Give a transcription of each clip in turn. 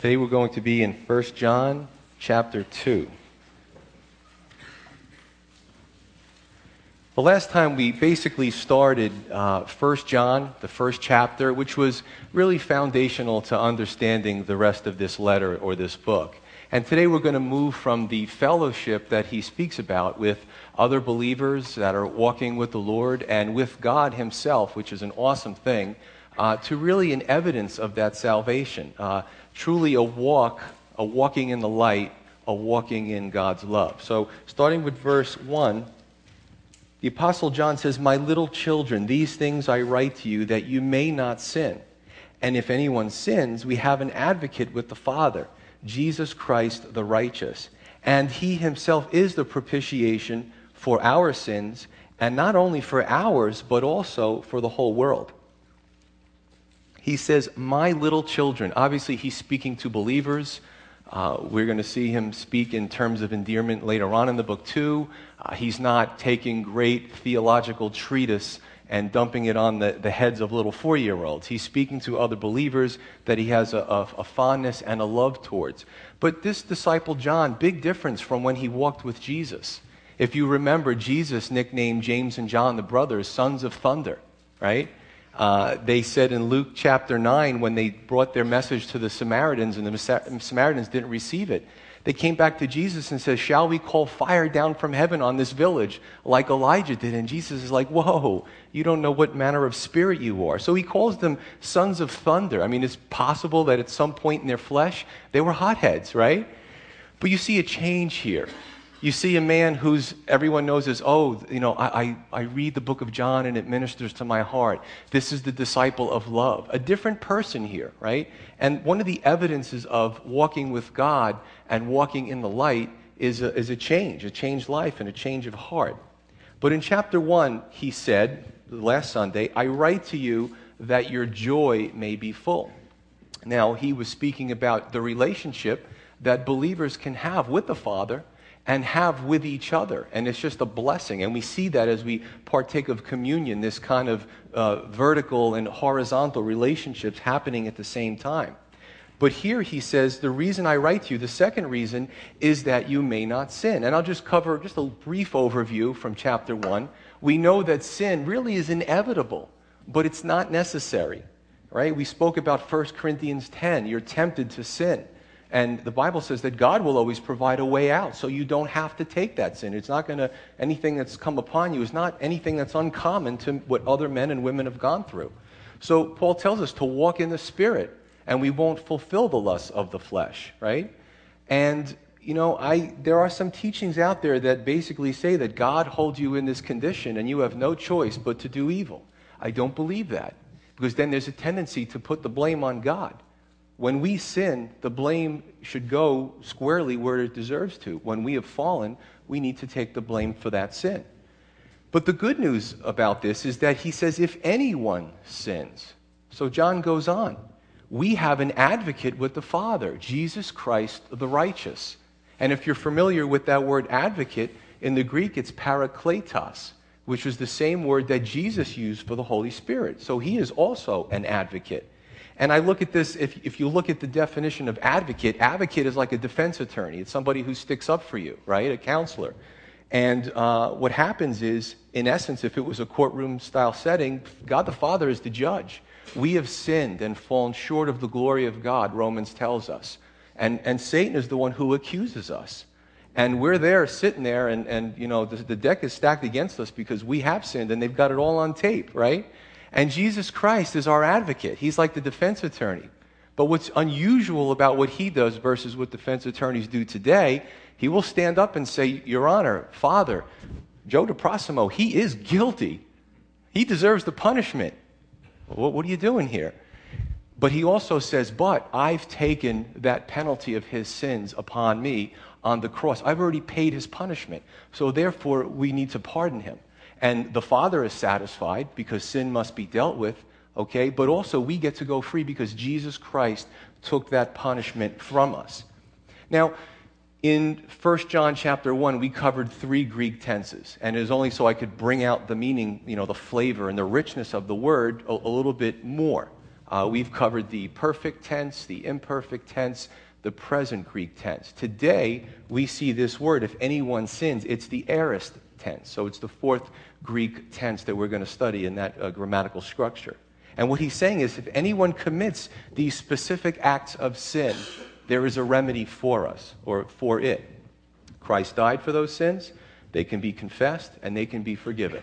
Today we're going to be in 1 John chapter 2. The last time we basically started uh, 1 John, the first chapter, which was really foundational to understanding the rest of this letter or this book. And today we're going to move from the fellowship that he speaks about with other believers that are walking with the Lord and with God himself, which is an awesome thing, uh, to really an evidence of that salvation. Uh, truly a walk, a walking in the light, a walking in God's love. So, starting with verse 1, the Apostle John says, My little children, these things I write to you that you may not sin. And if anyone sins, we have an advocate with the Father, Jesus Christ the righteous. And he himself is the propitiation for our sins, and not only for ours, but also for the whole world he says, My little children. Obviously, he's speaking to believers. Uh, we're going to see him speak in terms of endearment later on in the book, too. Uh, he's not taking great theological treatise and dumping it on the, the heads of little four year olds. He's speaking to other believers that he has a, a, a fondness and a love towards. But this disciple, John, big difference from when he walked with Jesus. If you remember, Jesus nicknamed James and John, the brothers, sons of thunder, right? Uh, they said in Luke chapter 9, when they brought their message to the Samaritans and the Samaritans didn't receive it, they came back to Jesus and said, Shall we call fire down from heaven on this village like Elijah did? And Jesus is like, Whoa, you don't know what manner of spirit you are. So he calls them sons of thunder. I mean, it's possible that at some point in their flesh, they were hotheads, right? But you see a change here. You see a man who's everyone knows is, oh, you know, I, I, I, read the book of John and it ministers to my heart. This is the disciple of love. A different person here, right? And one of the evidences of walking with God and walking in the light is a, is a change, a changed life and a change of heart. But in chapter one, he said, last Sunday, I write to you that your joy may be full. Now, he was speaking about the relationship that believers can have with the Father and have with each other. And it's just a blessing. And we see that as we partake of communion, this kind of uh, vertical and horizontal relationships happening at the same time. But here he says, the reason I write to you, the second reason, is that you may not sin. And I'll just cover just a brief overview from chapter 1. We know that sin really is inevitable, but it's not necessary. Right? We spoke about 1 Corinthians 10. You're tempted to sin. And the Bible says that God will always provide a way out, so you don't have to take that sin. It's not going to, anything that's come upon you is not anything that's uncommon to what other men and women have gone through. So Paul tells us to walk in the Spirit, and we won't fulfill the lusts of the flesh, right? And, you know, I, there are some teachings out there that basically say that God holds you in this condition and you have no choice but to do evil. I don't believe that, because then there's a tendency to put the blame on God. When we sin, the blame should go squarely where it deserves to. When we have fallen, we need to take the blame for that sin. But the good news about this is that he says, if anyone sins. So John goes on. We have an advocate with the Father, Jesus Christ the righteous. And if you're familiar with that word advocate, in the Greek it's parakletos, which is the same word that Jesus used for the Holy Spirit. So he is also an advocate. And I look at this, if, if you look at the definition of advocate, advocate is like a defense attorney. It's somebody who sticks up for you, right? A counselor. And uh, what happens is, in essence, if it was a courtroom style setting, God the Father is the judge. We have sinned and fallen short of the glory of God, Romans tells us. And, and Satan is the one who accuses us. And we're there sitting there, and, and you know, the, the deck is stacked against us because we have sinned, and they've got it all on tape, right? And Jesus Christ is our advocate. He's like the defense attorney. But what's unusual about what he does versus what defense attorneys do today, he will stand up and say, Your Honor, Father, Joe DeProsimo, he is guilty. He deserves the punishment. What, what are you doing here? But he also says, But I've taken that penalty of his sins upon me on the cross. I've already paid his punishment. So therefore, we need to pardon him. And the Father is satisfied because sin must be dealt with, okay? But also we get to go free because Jesus Christ took that punishment from us. Now, in 1 John chapter 1, we covered three Greek tenses. And it is only so I could bring out the meaning, you know, the flavor and the richness of the word a, a little bit more. Uh, we've covered the perfect tense, the imperfect tense, the present Greek tense. Today, we see this word, if anyone sins, it's the aorist tense. So it's the fourth Greek tense that we're going to study in that uh, grammatical structure. And what he's saying is if anyone commits these specific acts of sin, there is a remedy for us or for it. Christ died for those sins, they can be confessed, and they can be forgiven.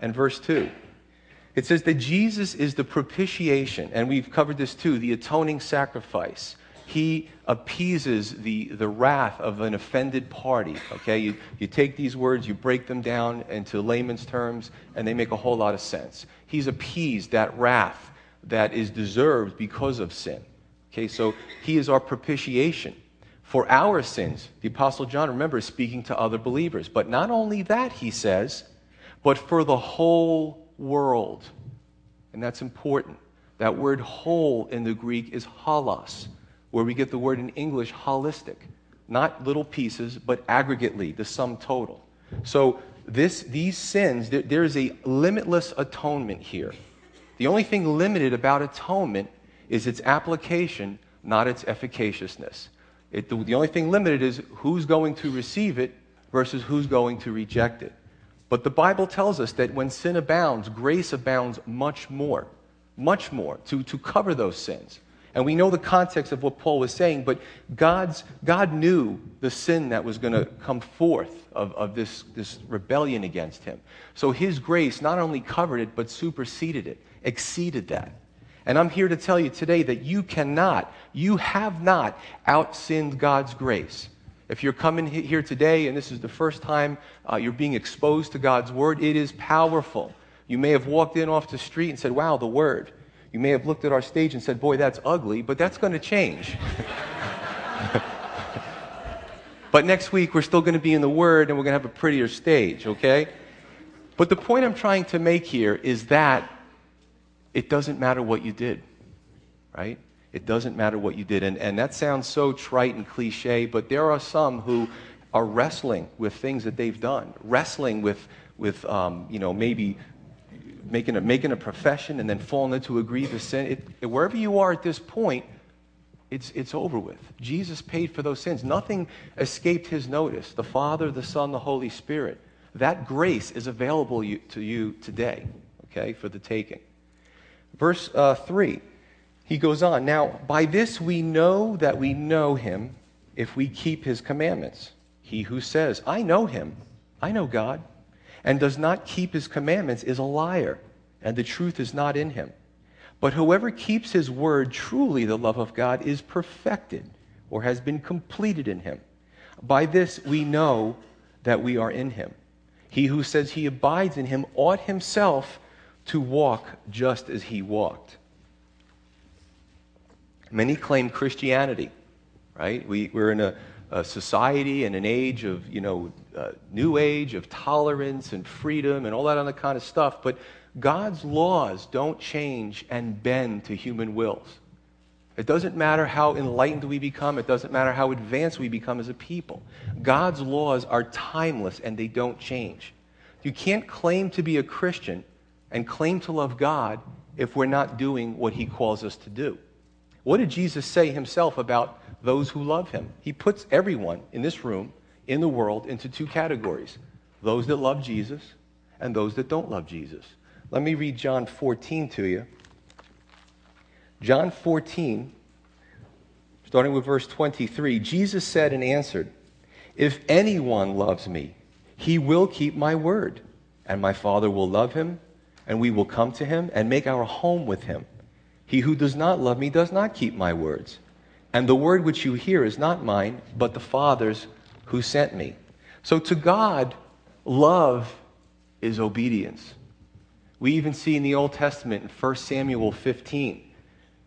And verse 2 it says that Jesus is the propitiation, and we've covered this too, the atoning sacrifice. He appeases the, the wrath of an offended party. Okay, you, you take these words, you break them down into layman's terms, and they make a whole lot of sense. He's appeased that wrath that is deserved because of sin. Okay, so he is our propitiation for our sins. The Apostle John, remember, is speaking to other believers. But not only that, he says, but for the whole world. And that's important. That word whole in the Greek is holos, where we get the word in English holistic. Not little pieces, but aggregately, the sum total. So this, these sins, there, there is a limitless atonement here. The only thing limited about atonement is its application, not its efficaciousness. It, the, the only thing limited is who's going to receive it versus who's going to reject it. But the Bible tells us that when sin abounds, grace abounds much more, much more to, to cover those sins. And we know the context of what Paul was saying, but God's, God knew the sin that was going to come forth of, of this, this rebellion against him. So his grace not only covered it, but superseded it, exceeded that. And I'm here to tell you today that you cannot, you have not outsinned God's grace. If you're coming here today and this is the first time uh, you're being exposed to God's Word, it is powerful. You may have walked in off the street and said, Wow, the Word. You may have looked at our stage and said, Boy, that's ugly, but that's going to change. but next week, we're still going to be in the Word and we're going to have a prettier stage, okay? But the point I'm trying to make here is that it doesn't matter what you did, right? It doesn't matter what you did. And, and that sounds so trite and cliche, but there are some who are wrestling with things that they've done, wrestling with, with um, you know, maybe making a, making a profession and then falling into a grievous sin. It, wherever you are at this point, it's, it's over with. Jesus paid for those sins. Nothing escaped his notice. The Father, the Son, the Holy Spirit. That grace is available you, to you today, okay, for the taking. Verse uh, 3, he goes on, Now, by this we know that we know him if we keep his commandments. He who says, I know him, I know God, and does not keep his commandments is a liar, and the truth is not in him. But whoever keeps his word, truly the love of God is perfected, or has been completed in him. By this we know that we are in him. He who says he abides in him ought himself to walk just as he walked. Many claim Christianity, right? We, we're in a, a society and an age of, you know, uh, new age of tolerance and freedom and all that other kind of stuff, but God's laws don't change and bend to human wills. It doesn't matter how enlightened we become, it doesn't matter how advanced we become as a people. God's laws are timeless and they don't change. You can't claim to be a Christian and claim to love God if we're not doing what he calls us to do. What did Jesus say himself about those who love him? He puts everyone in this room, in the world, into two categories those that love Jesus and those that don't love Jesus. Let me read John 14 to you. John 14, starting with verse 23, Jesus said and answered, If anyone loves me, he will keep my word, and my Father will love him and we will come to him and make our home with him. He who does not love me does not keep my words. And the word which you hear is not mine, but the Father's who sent me. So to God, love is obedience. We even see in the Old Testament in 1 Samuel 15,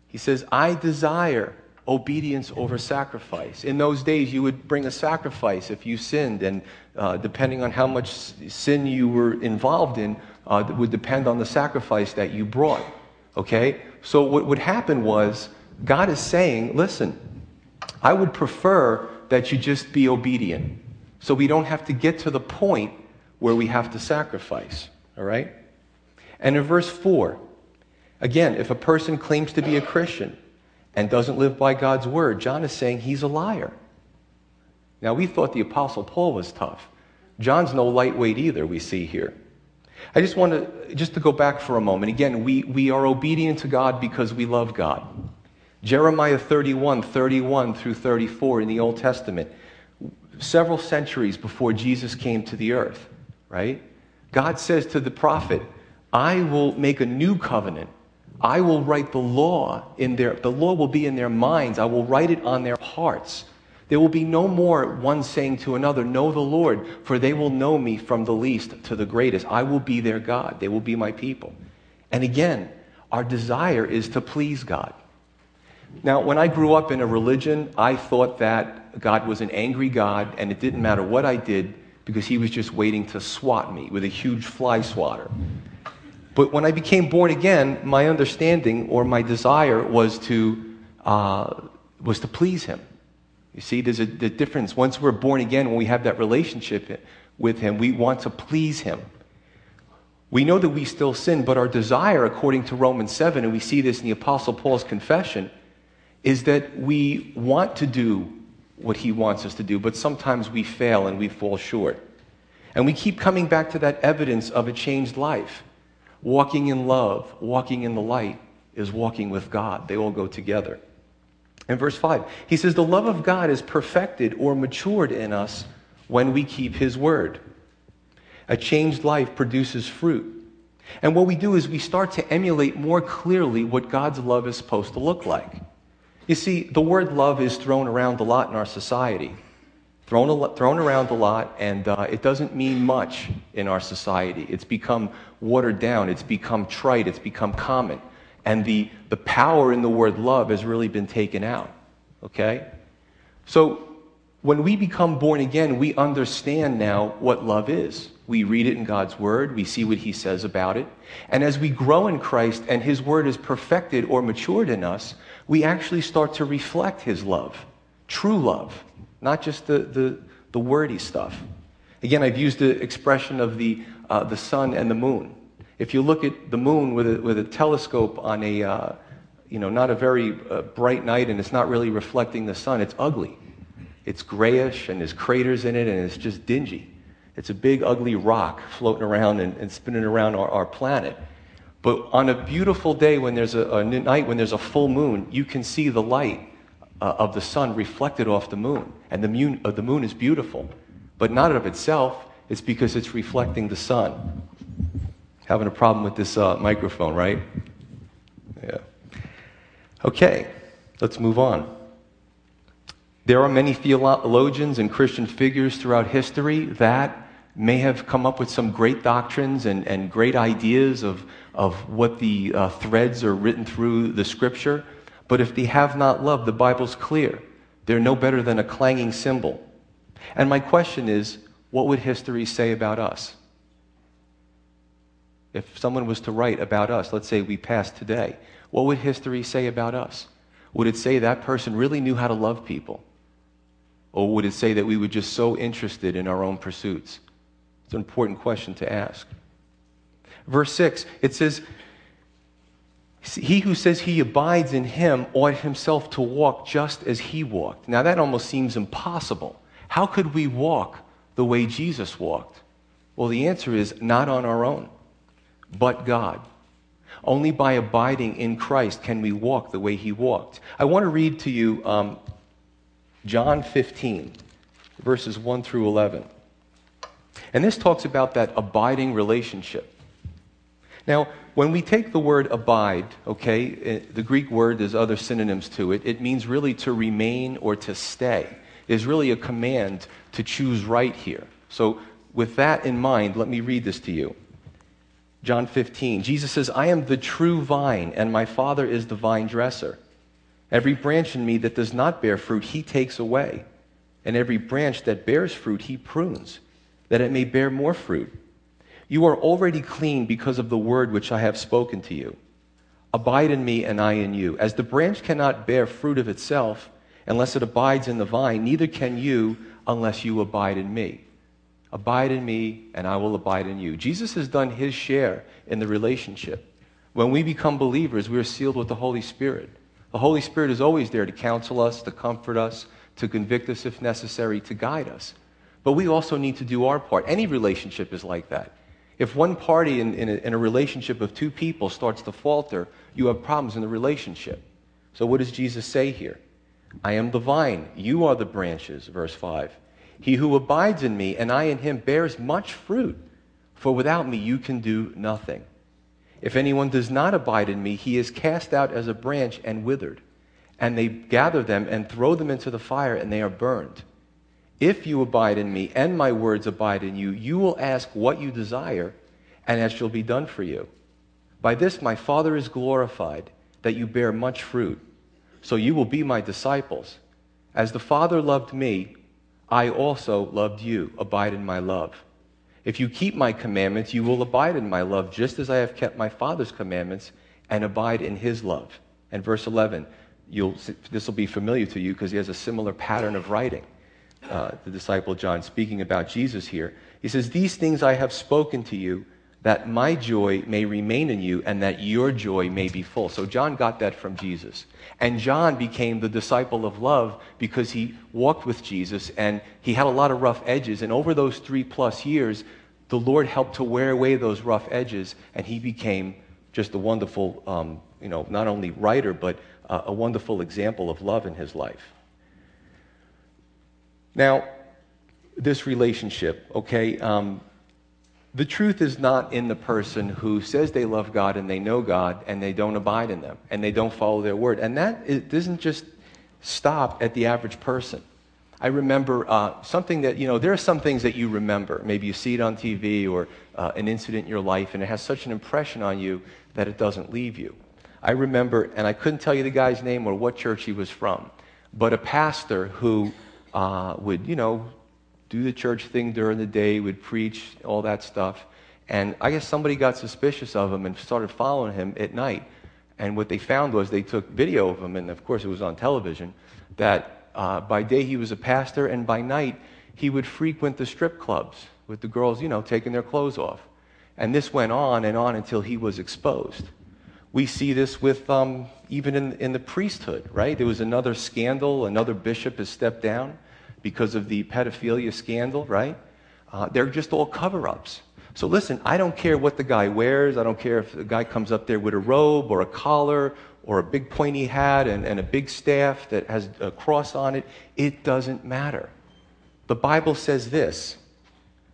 he says, I desire obedience over sacrifice. In those days, you would bring a sacrifice if you sinned, and uh, depending on how much sin you were involved in, uh, would depend on the sacrifice that you brought. Okay? So, what would happen was God is saying, listen, I would prefer that you just be obedient so we don't have to get to the point where we have to sacrifice. All right? And in verse 4, Again, if a person claims to be a Christian and doesn't live by God's word, John is saying he's a liar. Now, we thought the Apostle Paul was tough. John's no lightweight either, we see here. I just want to, just to go back for a moment. Again, we, we are obedient to God because we love God. Jeremiah 31, 31 through 34 in the Old Testament, several centuries before Jesus came to the earth, right? God says to the prophet, I will make a new covenant. I will write the law in their, the law will be in their minds. I will write it on their hearts. There will be no more one saying to another, Know the Lord, for they will know me from the least to the greatest. I will be their God. They will be my people. And again, our desire is to please God. Now, when I grew up in a religion, I thought that God was an angry God, and it didn't matter what I did because he was just waiting to swat me with a huge fly swatter. But when I became born again, my understanding or my desire was to, uh, was to please him. You see, there's a the difference. Once we're born again, when we have that relationship with him, we want to please him. We know that we still sin, but our desire, according to Romans 7, and we see this in the Apostle Paul's confession, is that we want to do what he wants us to do, but sometimes we fail and we fall short. And we keep coming back to that evidence of a changed life. Walking in love, walking in the light, is walking with God. They all go together. In verse 5, he says, The love of God is perfected or matured in us when we keep his word. A changed life produces fruit. And what we do is we start to emulate more clearly what God's love is supposed to look like. You see, the word love is thrown around a lot in our society. Thrown, a, thrown around a lot, and uh, it doesn't mean much in our society. It's become watered down, it's become trite, it's become common. And the, the power in the word love has really been taken out. Okay? So, when we become born again, we understand now what love is. We read it in God's Word, we see what He says about it. And as we grow in Christ and His Word is perfected or matured in us, we actually start to reflect His love, true love, not just the, the, the wordy stuff. Again, I've used the expression of the, uh, the sun and the moon. If you look at the moon with a, with a telescope on a, uh, you know, not a very uh, bright night and it's not really reflecting the sun, it's ugly. It's grayish and there's craters in it and it's just dingy. It's a big, ugly rock floating around and, and spinning around our, our, planet. But on a beautiful day, when there's a, a, night when there's a full moon, you can see the light uh, of the sun reflected off the moon. And the moon, uh, the moon is beautiful. But not of itself, it's because it's reflecting the sun. Having a problem with this uh, microphone, right? Yeah. Okay, let's move on. There are many theologians and Christian figures throughout history that may have come up with some great doctrines and, and great ideas of, of what the uh, threads are written through the scripture. But if they have not love, the Bible's clear. They're no better than a clanging cymbal. And my question is what would history say about us? If someone was to write about us, let's say we passed today, what would history say about us? Would it say that person really knew how to love people? Or would it say that we were just so interested in our own pursuits? It's an important question to ask. Verse 6, it says, He who says he abides in him ought himself to walk just as he walked. Now, that almost seems impossible. How could we walk the way Jesus walked? Well, the answer is not on our own, but God. Only by abiding in Christ can we walk the way he walked. I want to read to you um, John 15, verses 1 through 11. And this talks about that abiding relationship. Now, when we take the word abide, okay, eh, the Greek word, there's other synonyms to it. It means really to remain or to stay. There's really a command to choose right here. So, with that in mind, let me read this to you. John 15. Jesus says, I am the true vine, and my Father is the vine dresser. Every branch in me that does not bear fruit, he takes away. And every branch that bears fruit, he prunes that it may bear more fruit. You are already clean because of the word which I have spoken to you. Abide in me, and I in you. As the branch cannot bear fruit of itself unless it abides in the vine, neither can you unless you abide in me. Abide in me, and I will abide in you. Jesus has done his share in the relationship. When we become believers, we are sealed with the Holy Spirit. The Holy Spirit is always there to counsel us, to comfort us, to convict us if necessary, to guide us. But we also need to do our part. Any relationship is like that. If one party in, in, a, in, a, relationship of two people starts to falter, you have problems in the relationship. So, what does Jesus say here? I am the vine, you are the branches, verse 5. He who abides in me and I in him bears much fruit, for without me you can do nothing. If anyone does not abide in me, he is cast out as a branch and withered. And they gather them and throw them into the fire, and they are burned. If you abide in me and my words abide in you, you will ask what you desire, and it shall be done for you. By this my Father is glorified, that you bear much fruit. So you will be my disciples. As the Father loved me, I also loved you. Abide in my love. If you keep my commandments, you will abide in my love, just as I have kept my Father's commandments and abide in his love. And verse 11, this will be familiar to you because he has a similar pattern of writing. Uh, the disciple John, speaking about Jesus here. He says, These things I have spoken to you, that my joy may remain in you, and that your joy may be full. So John got that from Jesus. And John became the disciple of love because he walked with Jesus and he had a lot of rough edges. And over those three plus years, the Lord helped to wear away those rough edges, and he became just a wonderful, um, you know, not only writer, but uh, a wonderful example of love in his life. Now, this relationship, okay, um, the truth is not in the person who says they love God and they know God and they don't abide in them and they don't follow their word. And that doesn't just stop at the average person. I remember uh, something that, you know, there are some things that you remember. Maybe you see it on TV or uh, an incident in your life and it has such an impression on you that it doesn't leave you. I remember, and I couldn't tell you the guy's name or what church he was from, but a pastor who uh, would, you know, do the church thing during the day, would preach, all that stuff. And I guess somebody got suspicious of him and started following him at night. And what they found was they took video of him, and of course it was on television, that uh, by day he was a pastor, and by night he would frequent the strip clubs with the girls, you know, taking their clothes off. And this went on and on until he was exposed. We see this with um, even in, in the priesthood, right? There was another scandal, another bishop has stepped down because of the pedophilia scandal, right? Uh, they're just all cover ups. So listen, I don't care what the guy wears. I don't care if the guy comes up there with a robe or a collar or a big pointy hat and, and a big staff that has a cross on it. It doesn't matter. The Bible says this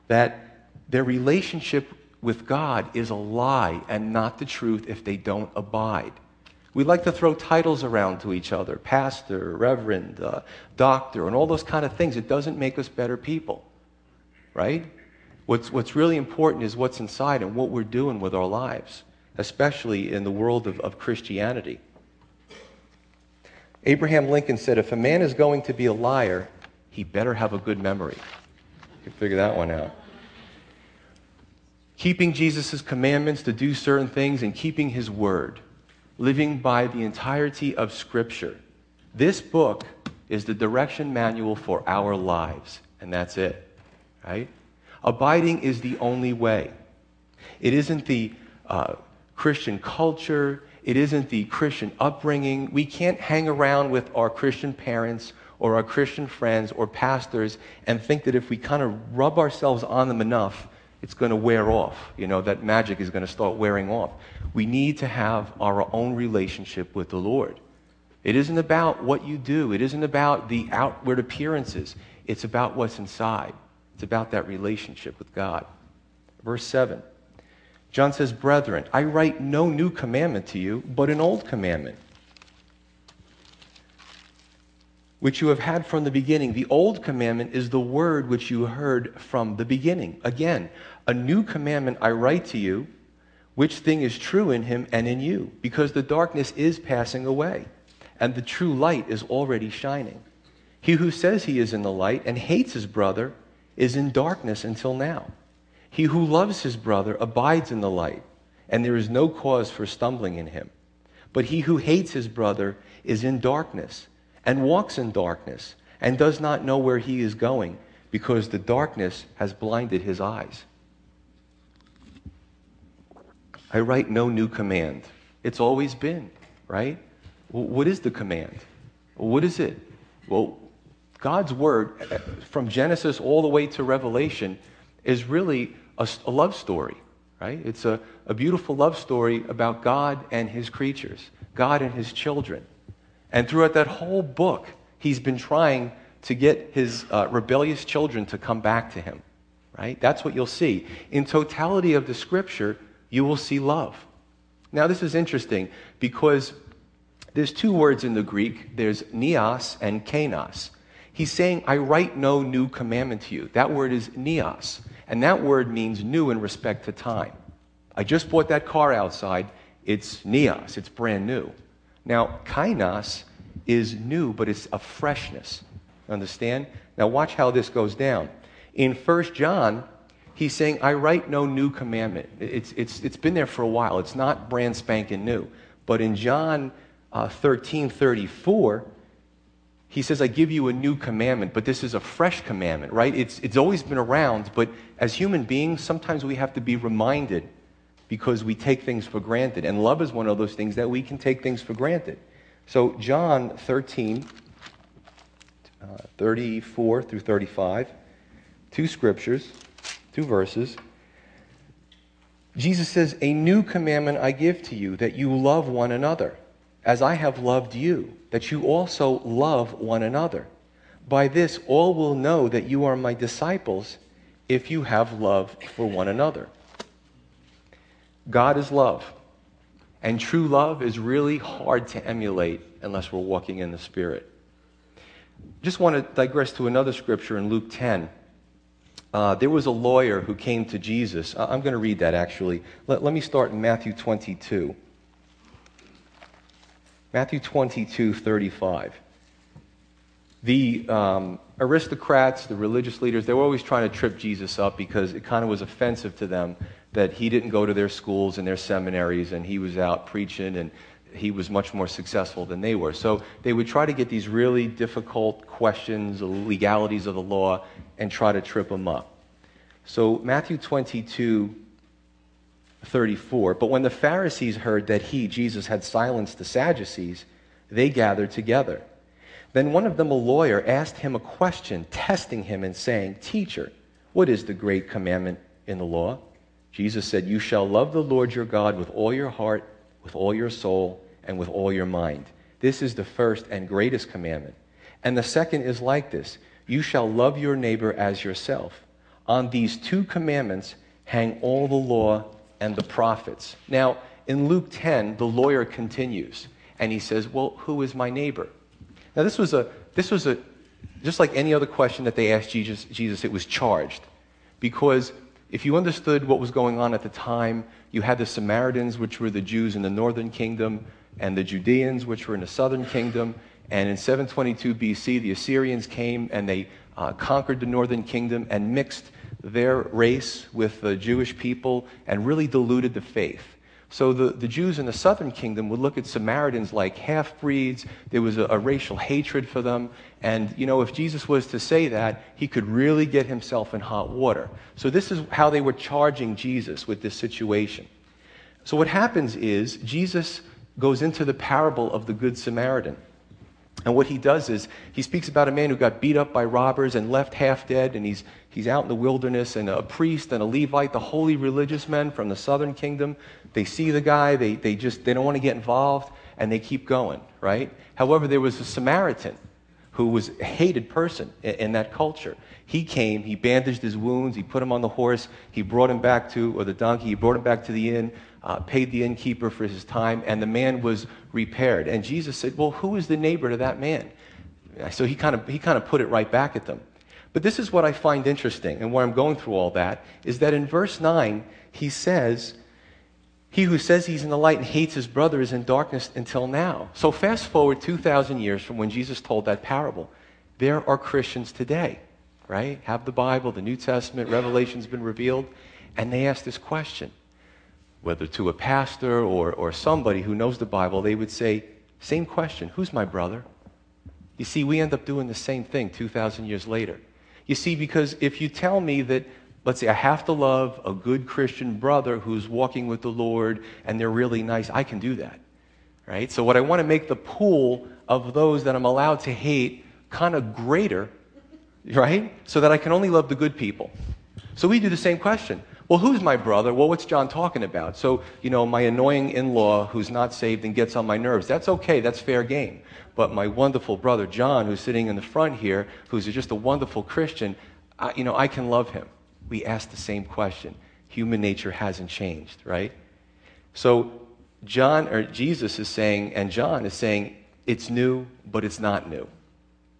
that their relationship with God is a lie and not the truth if they don't abide. We like to throw titles around to each other pastor, reverend, uh, doctor, and all those kind of things. It doesn't make us better people, right? What's, what's really important is what's inside and what we're doing with our lives, especially in the world of, of Christianity. Abraham Lincoln said, If a man is going to be a liar, he better have a good memory. You figure that one out. Keeping Jesus' commandments to do certain things and keeping his word living by the entirety of Scripture. This book is the direction manual for our lives, and that's it, right? Abiding is the only way. It isn't the uh, Christian culture, it isn't the Christian upbringing. We can't hang around with our Christian parents or our Christian friends or pastors and think that if we kind of rub ourselves on them enough, it's going to wear off. You know, that magic is going to start wearing off. We need to have our own relationship with the Lord. It isn't about what you do, it isn't about the outward appearances. It's about what's inside. It's about that relationship with God. Verse 7. John says, Brethren, I write no new commandment to you, but an old commandment which you have had from the beginning. The old commandment is the word which you heard from the beginning. Again, a new commandment I write to you, which thing is true in him and in you, because the darkness is passing away, and the true light is already shining. He who says he is in the light and hates his brother is in darkness until now. He who loves his brother abides in the light, and there is no cause for stumbling in him. But he who hates his brother is in darkness and walks in darkness and does not know where he is going because the darkness has blinded his eyes. I write no new command. It's always been, right? Well, what is the command? What is it? Well, God's word, from Genesis all the way to Revelation, is really a, a love story, right? It's a, a beautiful love story about God and his creatures, God and his children. And throughout that whole book, he's been trying to get his uh, rebellious children to come back to him, right? That's what you'll see. In totality of the scripture, you will see love. Now, this is interesting because there's two words in the Greek there's neos and kainos. He's saying, I write no new commandment to you. That word is neos, and that word means new in respect to time. I just bought that car outside. It's neos, it's brand new. Now, kainos is new, but it's a freshness. Understand? Now, watch how this goes down. In 1 John, he's saying, I write no new commandment. It's, it's, it's been there for a while, it's not brand spanking new. But in John uh, 13 34, he says, I give you a new commandment, but this is a fresh commandment, right? It's, it's always been around, but as human beings, sometimes we have to be reminded because we take things for granted. And love is one of those things that we can take things for granted. So, John 13, uh, 34 through 35, two scriptures, two verses. Jesus says, A new commandment I give to you, that you love one another, as I have loved you, that you also love one another. By this, all will know that you are my disciples if you have love for one another. God is love. And true love is really hard to emulate unless we're walking in the Spirit. Just want to digress to another scripture in Luke 10. Uh, there was a lawyer who came to Jesus. I'm going to read that actually. Let, let me start in Matthew 22. Matthew 22, 35. The um, aristocrats, the religious leaders, they were always trying to trip Jesus up because it kind of was offensive to them that he didn't go to their schools and their seminaries and he was out preaching and he was much more successful than they were. So they would try to get these really difficult questions, legalities of the law, and try to trip him up. So Matthew 22, 34. But when the Pharisees heard that he, Jesus, had silenced the Sadducees, they gathered together. Then one of them, a lawyer, asked him a question, testing him and saying, Teacher, what is the great commandment in the law? Jesus said, You shall love the Lord your God with all your heart, with all your soul, and with all your mind. This is the first and greatest commandment. And the second is like this You shall love your neighbor as yourself. On these two commandments hang all the law and the prophets. Now, in Luke 10, the lawyer continues and he says, Well, who is my neighbor? Now, this was a, this was a, just like any other question that they asked Jesus, Jesus, it was charged. Because if you understood what was going on at the time, you had the Samaritans, which were the Jews in the northern kingdom, and the Judeans, which were in the southern kingdom. And in 722 BC, the Assyrians came and they uh, conquered the northern kingdom and mixed their race with the Jewish people and really diluted the faith. So the, the Jews in the southern kingdom would look at Samaritans like half breeds. There was a, a, racial hatred for them. And, you know, if Jesus was to say that, he could really get himself in hot water. So this is how they were charging Jesus with this situation. So what happens is Jesus goes into the parable of the Good Samaritan. And what he does is he speaks about a man who got beat up by robbers and left half dead, and he's, he's out in the wilderness, and a priest and a Levite, the holy religious men from the southern kingdom, they see the guy, they, they just they don't want to get involved, and they keep going, right? However, there was a Samaritan who was a hated person in, in that culture. He came, he bandaged his wounds, he put him on the horse, he brought him back to, or the donkey, he brought him back to the inn, uh, paid the innkeeper for his time, and the man was repaired. And Jesus said, Well, who is the neighbor to that man? So he kind of, he kind of put it right back at them. But this is what I find interesting, and where I'm going through all that, is that in verse 9, he says, He who says he's in the light and hates his brother is in darkness until now. So fast forward 2,000 years from when Jesus told that parable. There are Christians today, right? Have the Bible, the New Testament, Revelation's been revealed, and they ask this question whether to a pastor or, or somebody who knows the Bible, they would say, Same question, who's my brother? You see, we end up doing the same thing 2,000 years later. You see, because if you tell me that let's say I have to love a good Christian brother who's walking with the Lord and they're really nice. I can do that. Right? So, what I want to make the pool of those that I'm allowed to hate kind of greater, right? So that I can only love the good people. So, we do the same question. Well, who's my brother? Well, what's John talking about? So, you know, my annoying in law who's not saved and gets on my nerves, that's okay, that's fair game. But my wonderful brother John, who's sitting in the front here, who's just a wonderful Christian, I, you know, I can love him. We ask the same question. Human nature hasn't changed, right? So, John, or Jesus is saying, and John is saying, it's new, but it's not new.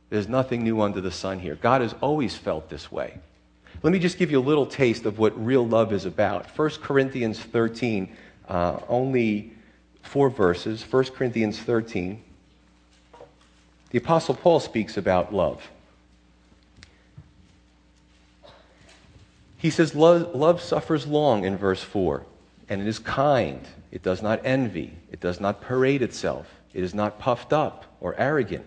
There's nothing new under the sun here. God has always felt this way. Let me just give you a little taste of what real love is about. 1 Corinthians 13, uh, only four verses. 1 Corinthians 13. The Apostle Paul speaks about love. He says, Love, love suffers long in verse 4, and it is kind. It does not envy. It does not parade itself. It is not puffed up or arrogant.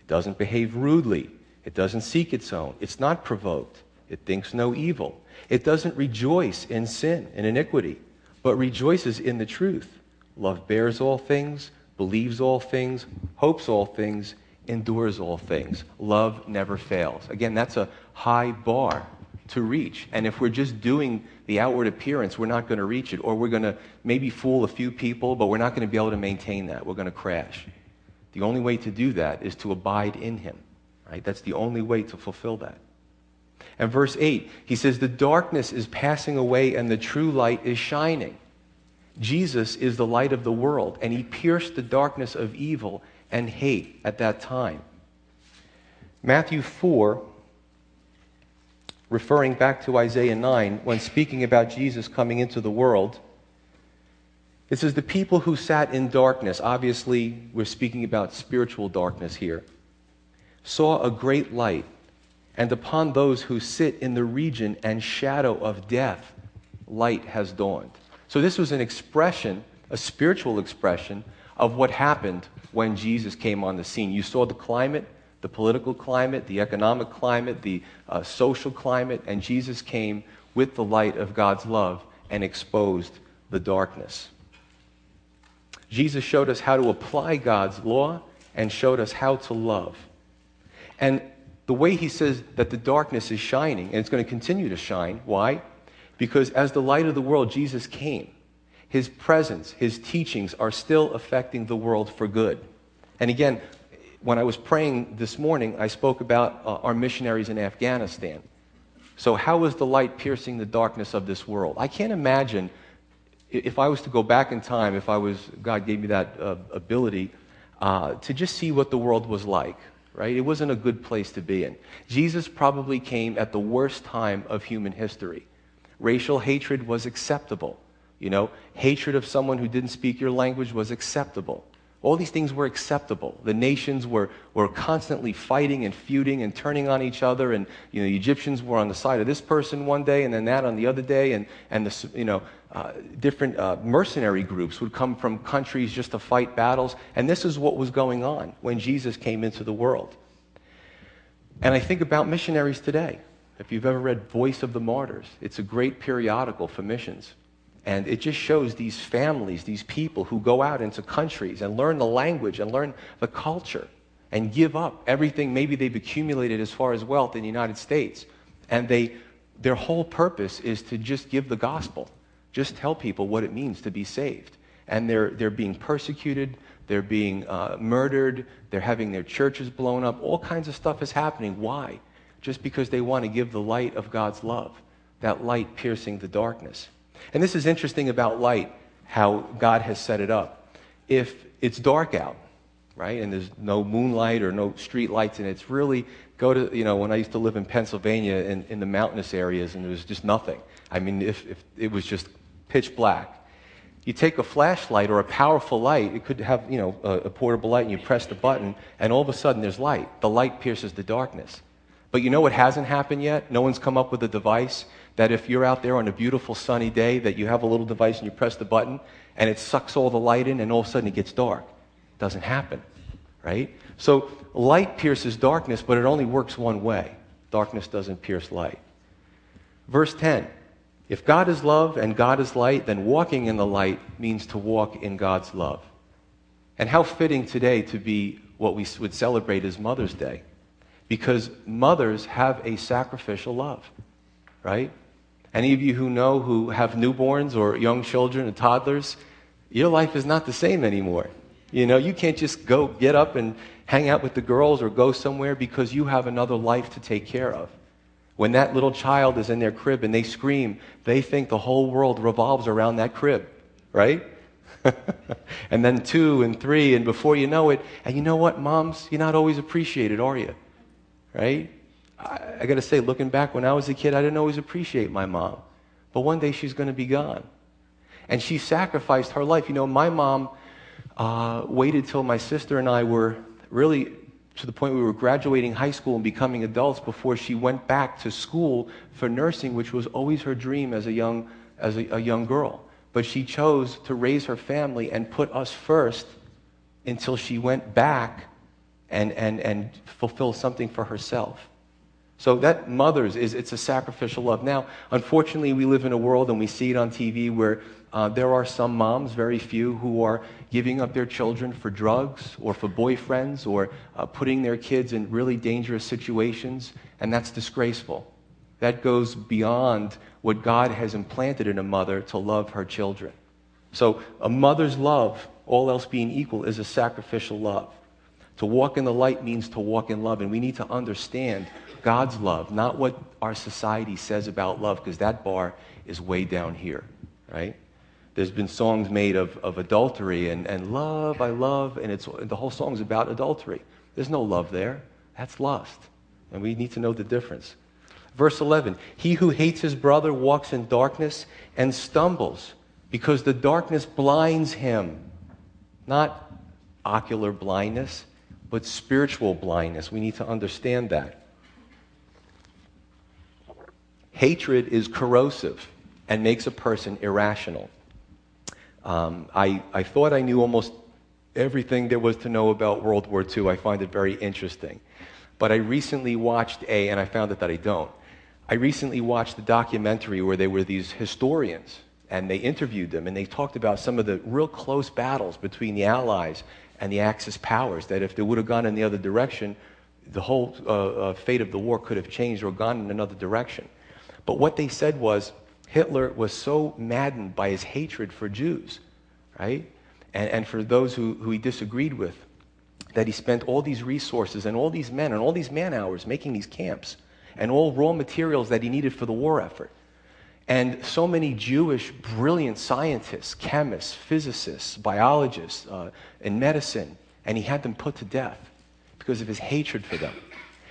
It doesn't behave rudely. It doesn't seek its own. It's not provoked. It thinks no evil. It doesn't rejoice in sin and iniquity, but rejoices in the truth. Love bears all things, believes all things, hopes all things, endures all things. Love never fails. Again, that's a high bar to reach. And if we're just doing the outward appearance, we're not going to reach it. Or we're going to maybe fool a few people, but we're not going to be able to maintain that. We're going to crash. The only way to do that is to abide in Him. Right? That's the only way to fulfill that. And verse 8, he says, The darkness is passing away and the true light is shining. Jesus is the light of the world, and he pierced the darkness of evil and hate at that time. Matthew 4, referring back to Isaiah 9, when speaking about Jesus coming into the world, it says, The people who sat in darkness, obviously, we're speaking about spiritual darkness here, saw a great light, and upon those who sit in the region and shadow of death, light has dawned. So, this was an expression, a spiritual expression, of what happened when Jesus came on the scene. You saw the climate, the political climate, the economic climate, the uh, social climate, and Jesus came with the light of God's love and exposed the darkness. Jesus showed us how to apply God's law and showed us how to love. And the way he says that the darkness is shining, and it's going to continue to shine, why? Because as the light of the world, Jesus came. His presence, his teachings are still affecting the world for good. And again, when I was praying this morning, I spoke about uh, our missionaries in Afghanistan. So, how is the light piercing the darkness of this world? I can't imagine if I was to go back in time, if I was, God gave me that uh, ability uh, to just see what the world was like, right? It wasn't a good place to be in. Jesus probably came at the worst time of human history. Racial hatred was acceptable. You know, hatred of someone who didn't speak your language was acceptable. All these things were acceptable. The nations were, were constantly fighting and feuding and turning on each other. And you know, the Egyptians were on the side of this person one day and then that on the other day. And, and the, you know, uh, different uh, mercenary groups would come from countries just to fight battles. And this is what was going on when Jesus came into the world. And I think about missionaries today. If you've ever read Voice of the Martyrs, it's a great periodical for missions. And it just shows these families, these people who go out into countries and learn the language and learn the culture and give up everything maybe they've accumulated as far as wealth in the United States. And they, their whole purpose is to just give the gospel, just tell people what it means to be saved. And they're, they're being persecuted, they're being uh, murdered, they're having their churches blown up. All kinds of stuff is happening. Why? Just because they want to give the light of God's love, that light piercing the darkness. And this is interesting about light, how God has set it up. If it's dark out, right, and there's no moonlight or no street lights, and it's really go to, you know, when I used to live in Pennsylvania in, in the mountainous areas, and there was just nothing. I mean, if, if it was just pitch black. You take a flashlight or a powerful light, it could have, you know, a, a portable light, and you press the button, and all of a sudden there's light. The light pierces the darkness. But you know what hasn't happened yet? No one's come up with a device that if you're out there on a beautiful sunny day that you have a little device and you press the button and it sucks all the light in and all of a sudden it gets dark. It doesn't happen, right? So light pierces darkness, but it only works one way. Darkness doesn't pierce light. Verse 10 If God is love and God is light, then walking in the light means to walk in God's love. And how fitting today to be what we would celebrate as Mother's Day. Because mothers have a sacrificial love, right? Any of you who know who have newborns or young children and toddlers, your life is not the same anymore. You know, you can't just go get up and hang out with the girls or go somewhere because you have another life to take care of. When that little child is in their crib and they scream, they think the whole world revolves around that crib, right? and then two and three, and before you know it, and you know what, moms, you're not always appreciated, are you? Right? I, I got to say, looking back when I was a kid, I didn't always appreciate my mom. But one day she's going to be gone. And she sacrificed her life. You know, my mom uh, waited till my sister and I were really to the point we were graduating high school and becoming adults before she went back to school for nursing, which was always her dream as a young, as a, a young girl. But she chose to raise her family and put us first until she went back and, and, and fulfill something for herself. So that mothers is it's a sacrificial love. Now, unfortunately, we live in a world and we see it on TV where uh, there are some moms, very few, who are giving up their children for drugs or for boyfriends or uh, putting their kids in really dangerous situations, and that's disgraceful. That goes beyond what God has implanted in a mother to love her children. So, a mother's love, all else being equal, is a sacrificial love. To walk in the light means to walk in love, and we need to understand God's love, not what our society says about love, because that bar is way down here, right? There's been songs made of, of adultery and, and love, I love, and it's, the whole song is about adultery. There's no love there. That's lust. And we need to know the difference. Verse 11 He who hates his brother walks in darkness and stumbles because the darkness blinds him. Not ocular blindness, but spiritual blindness. We need to understand that. Hatred is corrosive and makes a person irrational. Um, I, I thought I knew almost everything there was to know about World War II. I find it very interesting. But I recently watched a, and I found out that I don't. I recently watched a documentary where there were these historians, and they interviewed them, and they talked about some of the real close battles between the Allies and the Axis powers. That if they would have gone in the other direction, the whole uh, uh, fate of the war could have changed or gone in another direction. But what they said was Hitler was so maddened by his hatred for Jews, right? And, and for those who, who he disagreed with, that he spent all these resources and all these men and all these man hours making these camps and all raw materials that he needed for the war effort. And so many Jewish brilliant scientists, chemists, physicists, biologists uh, in medicine, and he had them put to death because of his hatred for them.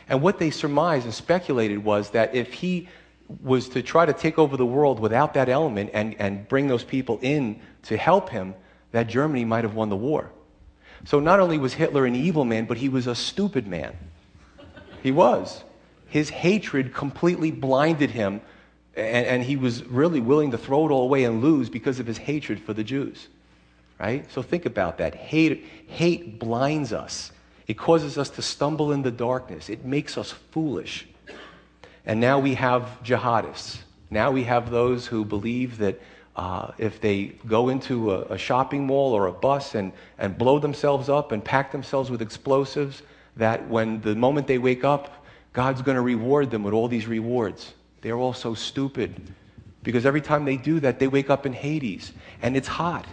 And what they surmised and speculated was that if he was to try to take over the world without that element and, and bring those people in to help him, that Germany might have won the war. So not only was Hitler an evil man, but he was a stupid man. He was. His hatred completely blinded him, and, and he was really willing to throw it all away and lose because of his hatred for the Jews. Right? So think about that. Hate, hate blinds us. It causes us to stumble in the darkness. It makes us foolish. And now we have jihadists. Now we have those who believe that uh, if they go into a, a, shopping mall or a bus and, and blow themselves up and pack themselves with explosives, that when the moment they wake up, God's going to reward them with all these rewards. They're all so stupid because every time they do that, they wake up in Hades and it's hot.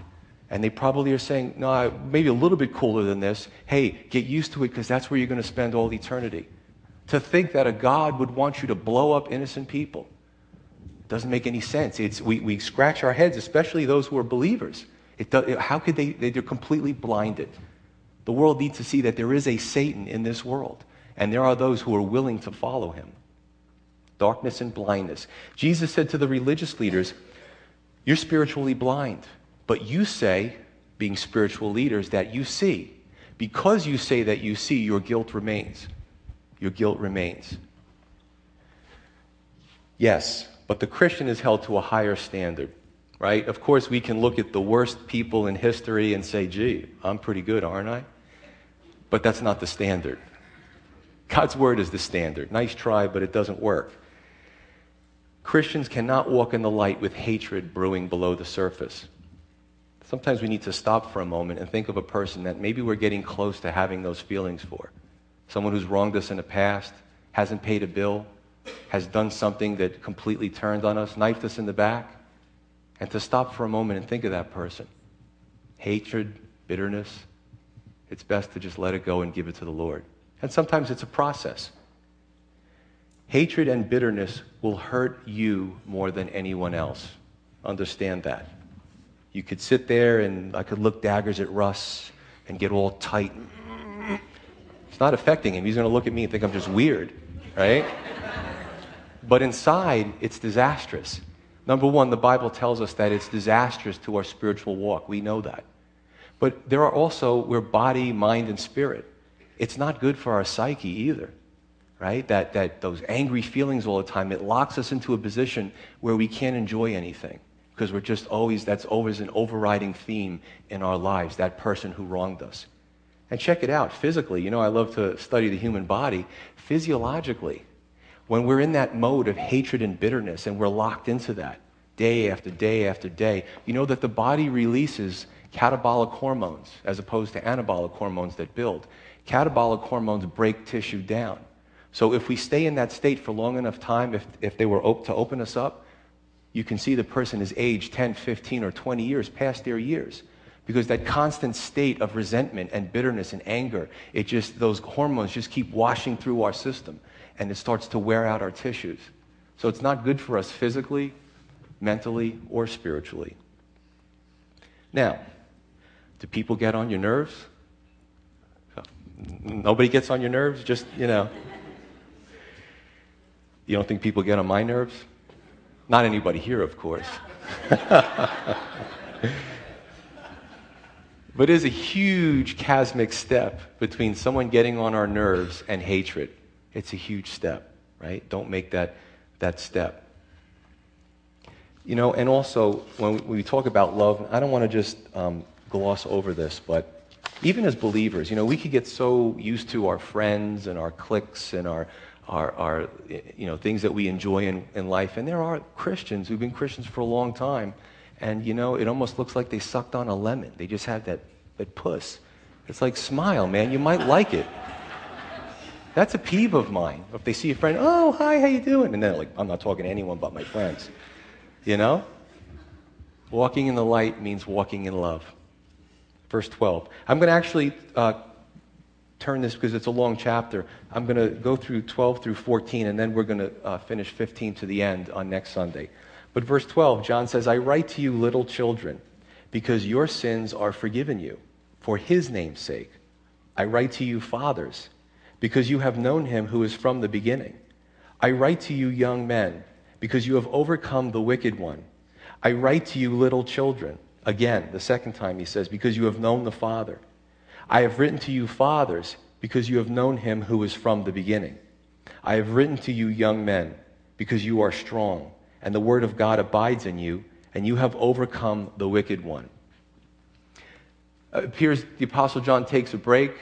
And they probably are saying, no, maybe a little bit cooler than this. Hey, get used to it because that's where you're going to spend all eternity. To think that a God would want you to blow up innocent people doesn't make any sense. It's, we, we scratch our heads, especially those who are believers. It does, how could they, they're completely blinded. The world needs to see that there is a Satan in this world, and there are those who are willing to follow him. Darkness and blindness. Jesus said to the religious leaders, You're spiritually blind, but you say, being spiritual leaders, that you see. Because you say that you see, your guilt remains your guilt remains. Yes, but the Christian is held to a higher standard, right? Of course, we can look at the worst people in history and say, gee, I'm pretty good, aren't I? But that's not the standard. God's word is the standard. Nice try, but it doesn't work. Christians cannot walk in the light with hatred brewing below the surface. Sometimes we need to stop for a moment and think of a person that maybe we're getting close to having those feelings for. Someone who's wronged us in the past, hasn't paid a bill, has done something that completely turned on us, knifed us in the back, and to stop for a moment and think of that person. Hatred, bitterness, it's best to just let it go and give it to the Lord. And sometimes it's a process. Hatred and bitterness will hurt you more than anyone else. Understand that. You could sit there and I could look daggers at Russ and get all tight. It's not affecting him. He's going to look at me and think I'm just weird, right? But inside, it's disastrous. Number one, the Bible tells us that it's disastrous to our spiritual walk. We know that. But there are also, we're body, mind, and spirit. It's not good for our psyche either, right? That, that those angry feelings all the time, it locks us into a position where we can't enjoy anything because we're just always, that's always an overriding theme in our lives, that person who wronged us. And check it out physically. You know, I love to study the human body. Physiologically, when we're in that mode of hatred and bitterness and we're locked into that day after day after day, you know that the body releases catabolic hormones as opposed to anabolic hormones that build. Catabolic hormones break tissue down. So if we stay in that state for long enough time, if, if they were op- to open us up, you can see the person is aged 10, 15, or 20 years past their years. Because that constant state of resentment and bitterness and anger, it just, those hormones just keep washing through our system and it starts to wear out our tissues. So it's not good for us physically, mentally, or spiritually. Now, do people get on your nerves? Nobody gets on your nerves? Just, you know. You don't think people get on my nerves? Not anybody here, of course. but it is a huge chasmic step between someone getting on our nerves and hatred. It's a huge step, right? Don't make that, that step. You know, and also, when we talk about love, I don't want to just um, gloss over this, but even as believers, you know, we could get so used to our friends and our cliques and our, our, our you know, things that we enjoy in, in life. And there are Christians who've been Christians for a long time, and, you know, it almost looks like they sucked on a lemon. They just have that, that puss. It's like, smile, man, you might like it. That's a peeve of mine. If they see a friend, oh, hi, how you doing? And then like, I'm not talking to anyone but my friends. You know? Walking in the light means walking in love. Verse 12. I'm going to actually uh, turn this because it's a long chapter. I'm going to go through 12 through 14, and then we're going to uh, finish 15 to the end on next Sunday. But verse 12, John says, I write to you, little children, because your sins are forgiven you for his name's sake. I write to you, fathers because you have known him who is from the beginning. I write to you, young men, because you have overcome the wicked one. I write to you, little children. Again, the second time he says, because you have known the Father. I have written to you, fathers, because you have known him who is from the beginning. I have written to you, young men, because you are strong, and the word of God abides in you, and you have overcome the wicked one. It appears the Apostle John takes a break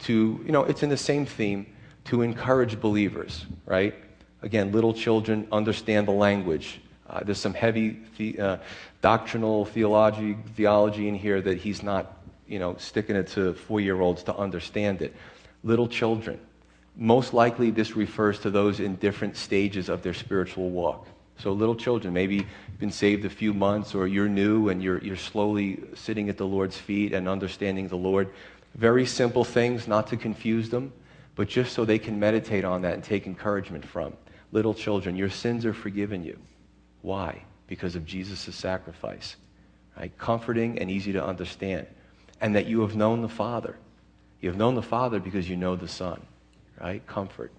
to, you know, it's in the same theme to encourage believers, right? Again, little children understand the language. Uh, there's some heavy the, uh, doctrinal theology, theology in here that he's not, you know, sticking it to four-year-olds to understand it. Little children. Most likely, this refers to those in different stages of their spiritual walk. So, little children, maybe you've been saved a few months, or you're new and you're, you're slowly sitting at the Lord's feet and understanding the Lord. Very simple things, not to confuse them, but just so they can meditate on that and take encouragement from. Little children, your sins are forgiven you. Why? Because of Jesus' sacrifice. Right? Comforting and easy to understand. And that you have known the Father. You have known the Father because you know the Son. Right? Comfort.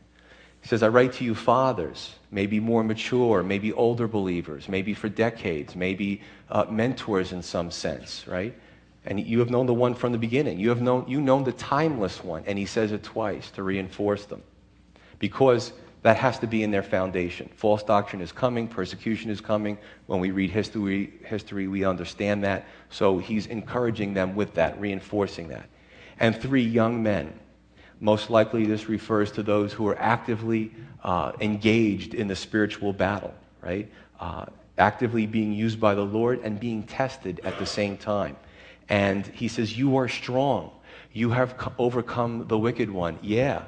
He says, I write to you, fathers, maybe more mature, maybe older believers, maybe for decades, maybe uh, mentors in some sense, right? And you have known the one from the beginning. You have known, you known the timeless one. And he says it twice to reinforce them. Because that has to be in their foundation. False doctrine is coming, persecution is coming. When we read history, history we understand that. So he's encouraging them with that, reinforcing that. And three, young men. Most likely, this refers to those who are actively uh, engaged in the spiritual battle, right? Uh, actively being used by the Lord and being tested at the same time. And he says, You are strong. You have overcome the wicked one. Yeah.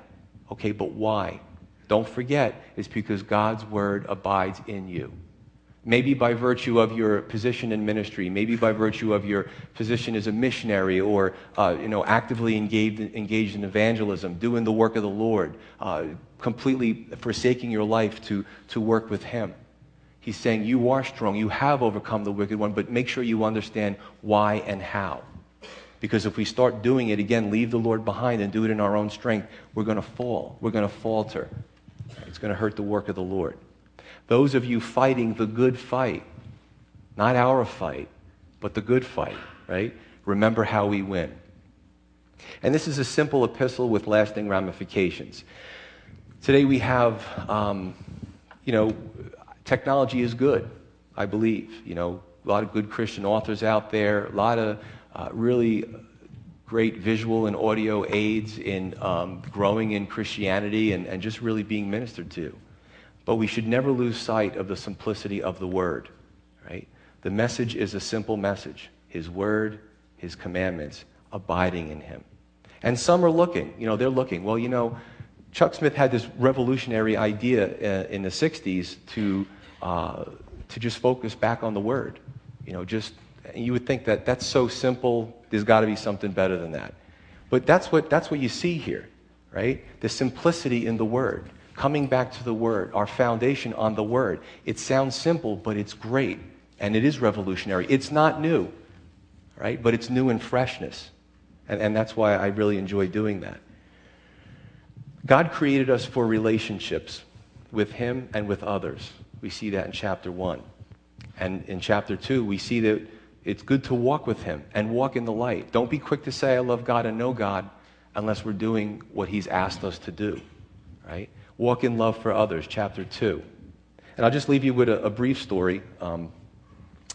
Okay, but why? Don't forget, it's because God's word abides in you. Maybe by virtue of your position in ministry, maybe by virtue of your position as a missionary or uh, you know, actively engaged, engaged in evangelism, doing the work of the Lord, uh, completely forsaking your life to, to work with Him. He's saying, You are strong, you have overcome the wicked one, but make sure you understand why and how. Because if we start doing it again, leave the Lord behind and do it in our own strength, we're going to fall. We're going to falter. It's going to hurt the work of the Lord. Those of you fighting the good fight, not our fight, but the good fight, right? Remember how we win. And this is a simple epistle with lasting ramifications. Today we have, um, you know, technology is good, I believe. You know, a lot of good Christian authors out there, a lot of uh, really great visual and audio aids in um, growing in Christianity and, and just really being ministered to. But we should never lose sight of the simplicity of the word, right? The message is a simple message His word, His commandments, abiding in Him. And some are looking, you know, they're looking. Well, you know, Chuck Smith had this revolutionary idea uh, in the 60s to, uh, to just focus back on the word. You know, just, you would think that that's so simple, there's got to be something better than that. But that's what, that's what you see here, right? The simplicity in the word coming back to the Word, our foundation on the Word. It sounds simple, but it's great, and it is revolutionary. It's not new, right? But it's new in freshness. And, and that's why I really enjoy doing that. God created us for relationships with Him and with others. We see that in chapter 1. And in chapter 2, we see that it's good to walk with Him and walk in the light. Don't be quick to say, I love God and know God, unless we're doing what He's asked us to do, right? Walk in love for others, chapter 2. And I'll just leave you with a, a brief story. Um,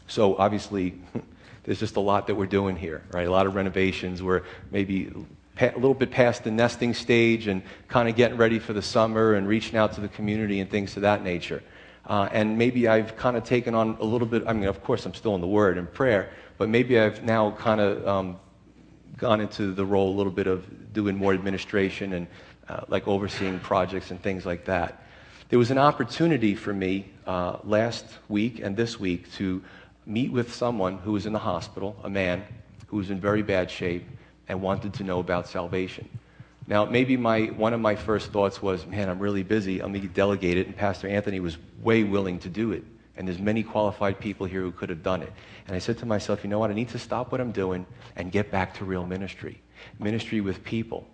so, obviously, there's just a lot that we're doing here, right? A lot of renovations. We're maybe a little bit past the nesting stage and kind of getting ready for the summer and reaching out to the community and things of that nature. Uh, and maybe I've kind of taken on a little bit, I mean, of course, I'm still in the Word and prayer, but maybe I've now kind of um, gone into the role a little bit of doing more administration and uh, like overseeing projects and things like that. There was an opportunity for me uh, last week and this week to meet with someone who was in the hospital, a man who was in very bad shape and wanted to know about salvation. Now, maybe my, one of my first thoughts was, man, I'm really busy. Going to delegate it. And Pastor Anthony was way willing to do it. And there's many qualified people here who could have done it. And I said to myself, you know what? I need to stop what I'm doing and get back to real ministry. Ministry with people.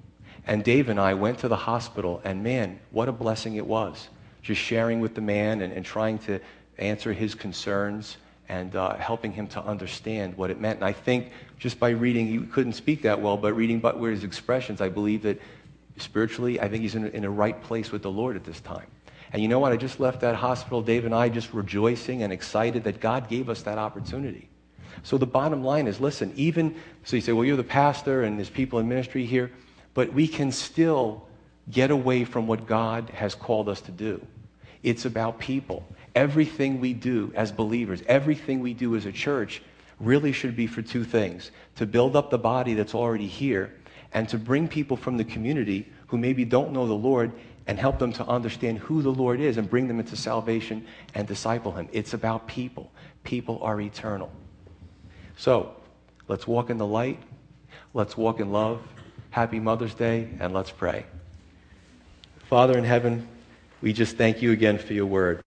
And Dave and I went to the hospital, and man, what a blessing it was. Just sharing with the man and, and trying to answer his concerns and uh, helping him to understand what it meant. And I think just by reading, he couldn't speak that well, but reading Butler's expressions, I believe that spiritually, I think he's in, in a right place with the Lord at this time. And you know what? I just left that hospital, Dave and I, just rejoicing and excited that God gave us that opportunity. So the bottom line is listen, even, so you say, well, you're the pastor and there's people in ministry here but we can still get away from what God has called us to do. It's about people. Everything we do as believers, everything we do as a church, really should be for two things to build up the body that's already here, and to bring people from the community who maybe don't know the Lord and help them to understand who the Lord is and bring them into salvation and disciple Him. It's about people. People are eternal. So, let's walk in the light, let's walk in love, Happy Mother's Day, and let's pray. Father in heaven, we just thank you again for your word.